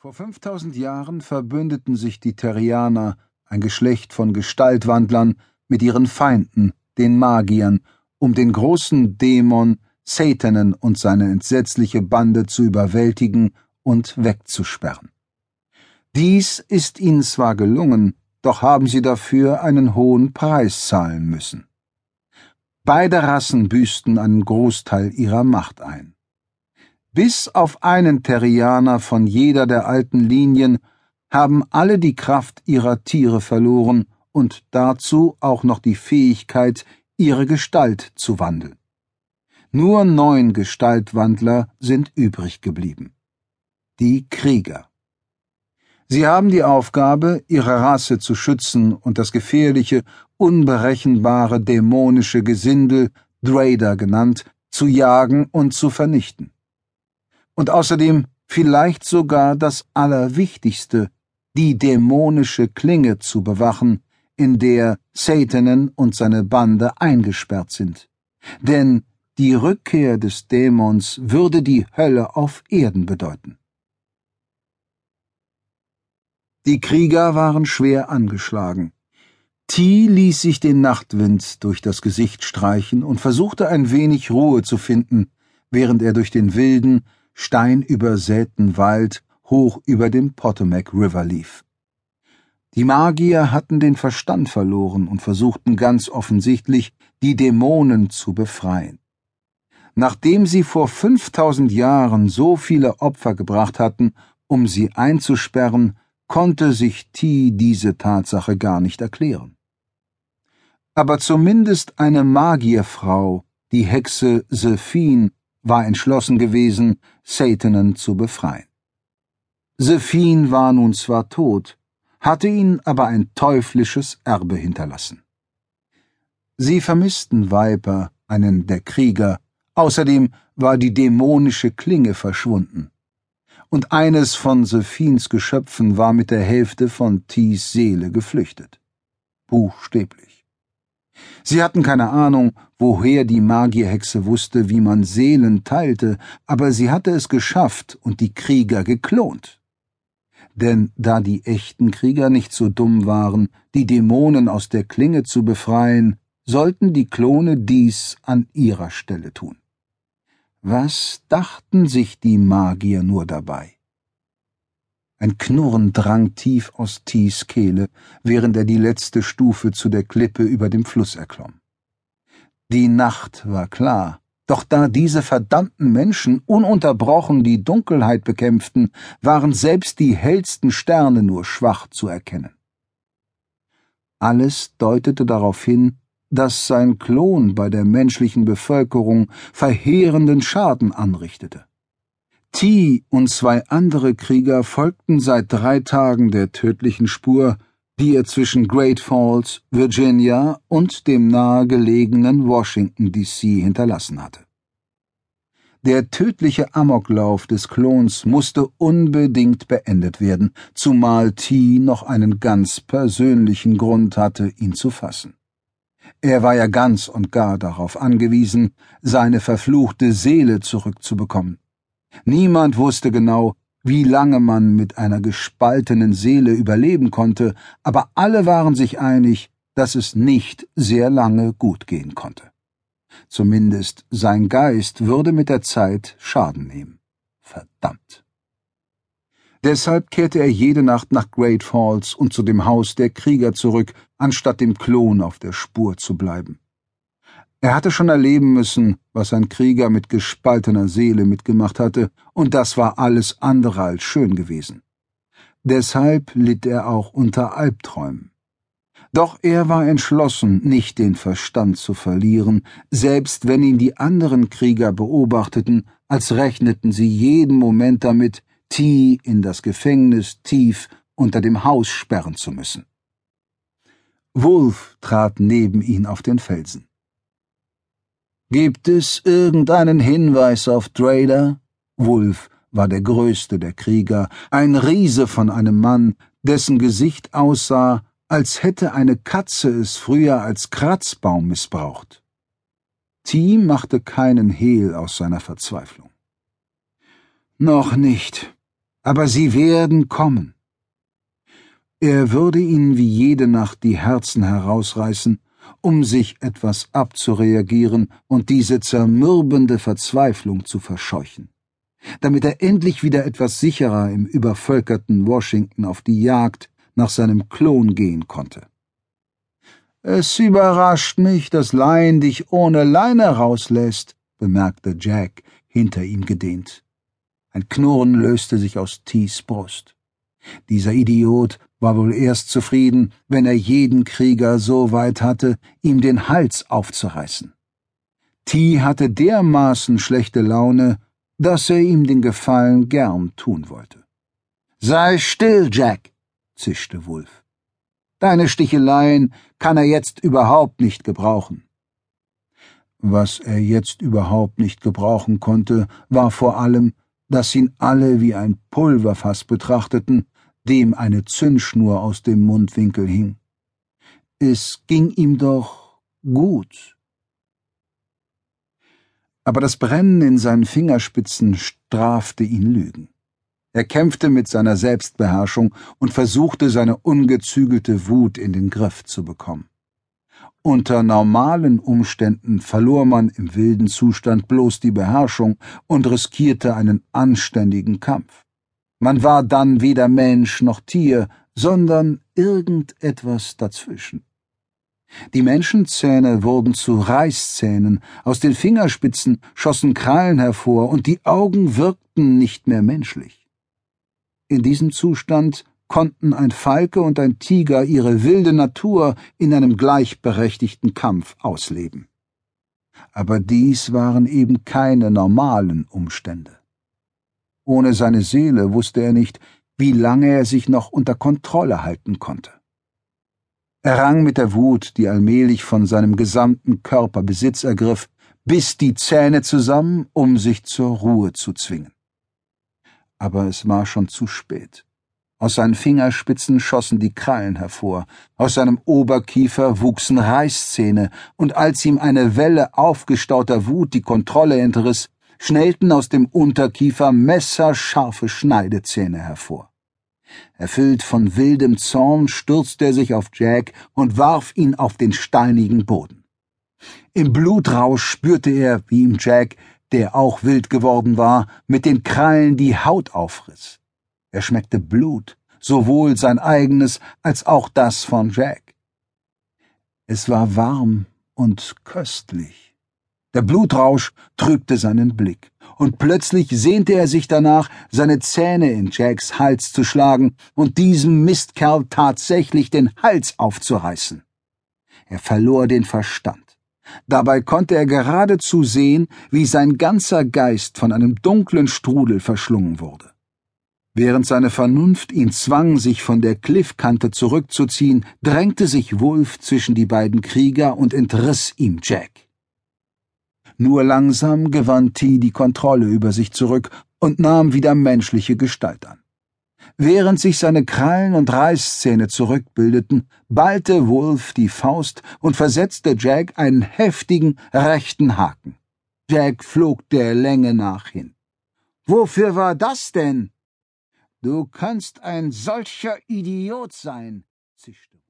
Vor 5000 Jahren verbündeten sich die Terrianer, ein Geschlecht von Gestaltwandlern, mit ihren Feinden, den Magiern, um den großen Dämon Satanen und seine entsetzliche Bande zu überwältigen und wegzusperren. Dies ist ihnen zwar gelungen, doch haben sie dafür einen hohen Preis zahlen müssen. Beide Rassen büßten einen Großteil ihrer Macht ein. Bis auf einen Terrianer von jeder der alten Linien haben alle die Kraft ihrer Tiere verloren und dazu auch noch die Fähigkeit, ihre Gestalt zu wandeln. Nur neun Gestaltwandler sind übrig geblieben. Die Krieger. Sie haben die Aufgabe, ihre Rasse zu schützen und das gefährliche, unberechenbare dämonische Gesindel, Drader genannt, zu jagen und zu vernichten und außerdem vielleicht sogar das Allerwichtigste, die dämonische Klinge zu bewachen, in der Satanen und seine Bande eingesperrt sind. Denn die Rückkehr des Dämons würde die Hölle auf Erden bedeuten. Die Krieger waren schwer angeschlagen. T ließ sich den Nachtwind durch das Gesicht streichen und versuchte ein wenig Ruhe zu finden, während er durch den wilden, steinübersäten Wald hoch über dem Potomac River lief. Die Magier hatten den Verstand verloren und versuchten ganz offensichtlich, die Dämonen zu befreien. Nachdem sie vor 5000 Jahren so viele Opfer gebracht hatten, um sie einzusperren, konnte sich Ti diese Tatsache gar nicht erklären. Aber zumindest eine Magierfrau, die Hexe Sephine, war entschlossen gewesen, Satanen zu befreien. Sephine war nun zwar tot, hatte ihn aber ein teuflisches Erbe hinterlassen. Sie vermissten Viper, einen der Krieger, außerdem war die dämonische Klinge verschwunden. Und eines von Sephines Geschöpfen war mit der Hälfte von Tis Seele geflüchtet. Buchstäblich. Sie hatten keine Ahnung, woher die Magierhexe wusste, wie man Seelen teilte, aber sie hatte es geschafft und die Krieger geklont. Denn da die echten Krieger nicht so dumm waren, die Dämonen aus der Klinge zu befreien, sollten die Klone dies an ihrer Stelle tun. Was dachten sich die Magier nur dabei? Ein Knurren drang tief aus Tis Kehle, während er die letzte Stufe zu der Klippe über dem Fluss erklomm. Die Nacht war klar, doch da diese verdammten Menschen ununterbrochen die Dunkelheit bekämpften, waren selbst die hellsten Sterne nur schwach zu erkennen. Alles deutete darauf hin, dass sein Klon bei der menschlichen Bevölkerung verheerenden Schaden anrichtete. T und zwei andere Krieger folgten seit drei Tagen der tödlichen Spur, die er zwischen Great Falls, Virginia und dem nahegelegenen Washington DC hinterlassen hatte. Der tödliche Amoklauf des Klons musste unbedingt beendet werden, zumal T noch einen ganz persönlichen Grund hatte, ihn zu fassen. Er war ja ganz und gar darauf angewiesen, seine verfluchte Seele zurückzubekommen. Niemand wusste genau, wie lange man mit einer gespaltenen Seele überleben konnte, aber alle waren sich einig, dass es nicht sehr lange gut gehen konnte. Zumindest sein Geist würde mit der Zeit Schaden nehmen. Verdammt. Deshalb kehrte er jede Nacht nach Great Falls und zu dem Haus der Krieger zurück, anstatt dem Klon auf der Spur zu bleiben. Er hatte schon erleben müssen, was ein Krieger mit gespaltener Seele mitgemacht hatte, und das war alles andere als schön gewesen. Deshalb litt er auch unter Albträumen. Doch er war entschlossen, nicht den Verstand zu verlieren, selbst wenn ihn die anderen Krieger beobachteten, als rechneten sie jeden Moment damit, T in das Gefängnis tief unter dem Haus sperren zu müssen. Wolf trat neben ihn auf den Felsen. Gibt es irgendeinen Hinweis auf Drader? Wolf war der größte der Krieger, ein Riese von einem Mann, dessen Gesicht aussah, als hätte eine Katze es früher als Kratzbaum missbraucht. Team machte keinen Hehl aus seiner Verzweiflung. Noch nicht, Aber sie werden kommen. Er würde ihnen wie jede Nacht die Herzen herausreißen, um sich etwas abzureagieren und diese zermürbende Verzweiflung zu verscheuchen, damit er endlich wieder etwas sicherer im übervölkerten Washington auf die Jagd nach seinem Klon gehen konnte. Es überrascht mich, dass Lion dich ohne Leine rauslässt, bemerkte Jack, hinter ihm gedehnt. Ein Knurren löste sich aus Tees Brust. Dieser Idiot war wohl erst zufrieden, wenn er jeden Krieger so weit hatte, ihm den Hals aufzureißen. T hatte dermaßen schlechte Laune, dass er ihm den Gefallen gern tun wollte. Sei still, Jack, zischte Wulf. Deine Sticheleien kann er jetzt überhaupt nicht gebrauchen. Was er jetzt überhaupt nicht gebrauchen konnte, war vor allem, dass ihn alle wie ein Pulverfass betrachteten, dem eine Zündschnur aus dem Mundwinkel hing. Es ging ihm doch gut. Aber das Brennen in seinen Fingerspitzen strafte ihn Lügen. Er kämpfte mit seiner Selbstbeherrschung und versuchte seine ungezügelte Wut in den Griff zu bekommen. Unter normalen Umständen verlor man im wilden Zustand bloß die Beherrschung und riskierte einen anständigen Kampf. Man war dann weder Mensch noch Tier, sondern irgendetwas dazwischen. Die Menschenzähne wurden zu Reißzähnen, aus den Fingerspitzen schossen Krallen hervor, und die Augen wirkten nicht mehr menschlich. In diesem Zustand konnten ein Falke und ein Tiger ihre wilde Natur in einem gleichberechtigten Kampf ausleben. Aber dies waren eben keine normalen Umstände. Ohne seine Seele wusste er nicht, wie lange er sich noch unter Kontrolle halten konnte. Er rang mit der Wut, die allmählich von seinem gesamten Körper Besitz ergriff, biss die Zähne zusammen, um sich zur Ruhe zu zwingen. Aber es war schon zu spät. Aus seinen Fingerspitzen schossen die Krallen hervor, aus seinem Oberkiefer wuchsen Reißzähne, und als ihm eine Welle aufgestauter Wut die Kontrolle entriss, schnellten aus dem Unterkiefer messerscharfe Schneidezähne hervor. Erfüllt von wildem Zorn stürzte er sich auf Jack und warf ihn auf den steinigen Boden. Im Blutrausch spürte er, wie ihm Jack, der auch wild geworden war, mit den Krallen die Haut aufriss. Er schmeckte Blut, sowohl sein eigenes als auch das von Jack. Es war warm und köstlich. Der Blutrausch trübte seinen Blick, und plötzlich sehnte er sich danach, seine Zähne in Jacks Hals zu schlagen und diesem Mistkerl tatsächlich den Hals aufzureißen. Er verlor den Verstand. Dabei konnte er geradezu sehen, wie sein ganzer Geist von einem dunklen Strudel verschlungen wurde. Während seine Vernunft ihn zwang, sich von der Kliffkante zurückzuziehen, drängte sich Wolf zwischen die beiden Krieger und entriss ihm Jack. Nur langsam gewann T die Kontrolle über sich zurück und nahm wieder menschliche Gestalt an. Während sich seine Krallen und Reißzähne zurückbildeten, ballte Wolf die Faust und versetzte Jack einen heftigen rechten Haken. Jack flog der Länge nach hin. Wofür war das denn? Du kannst ein solcher Idiot sein, zischte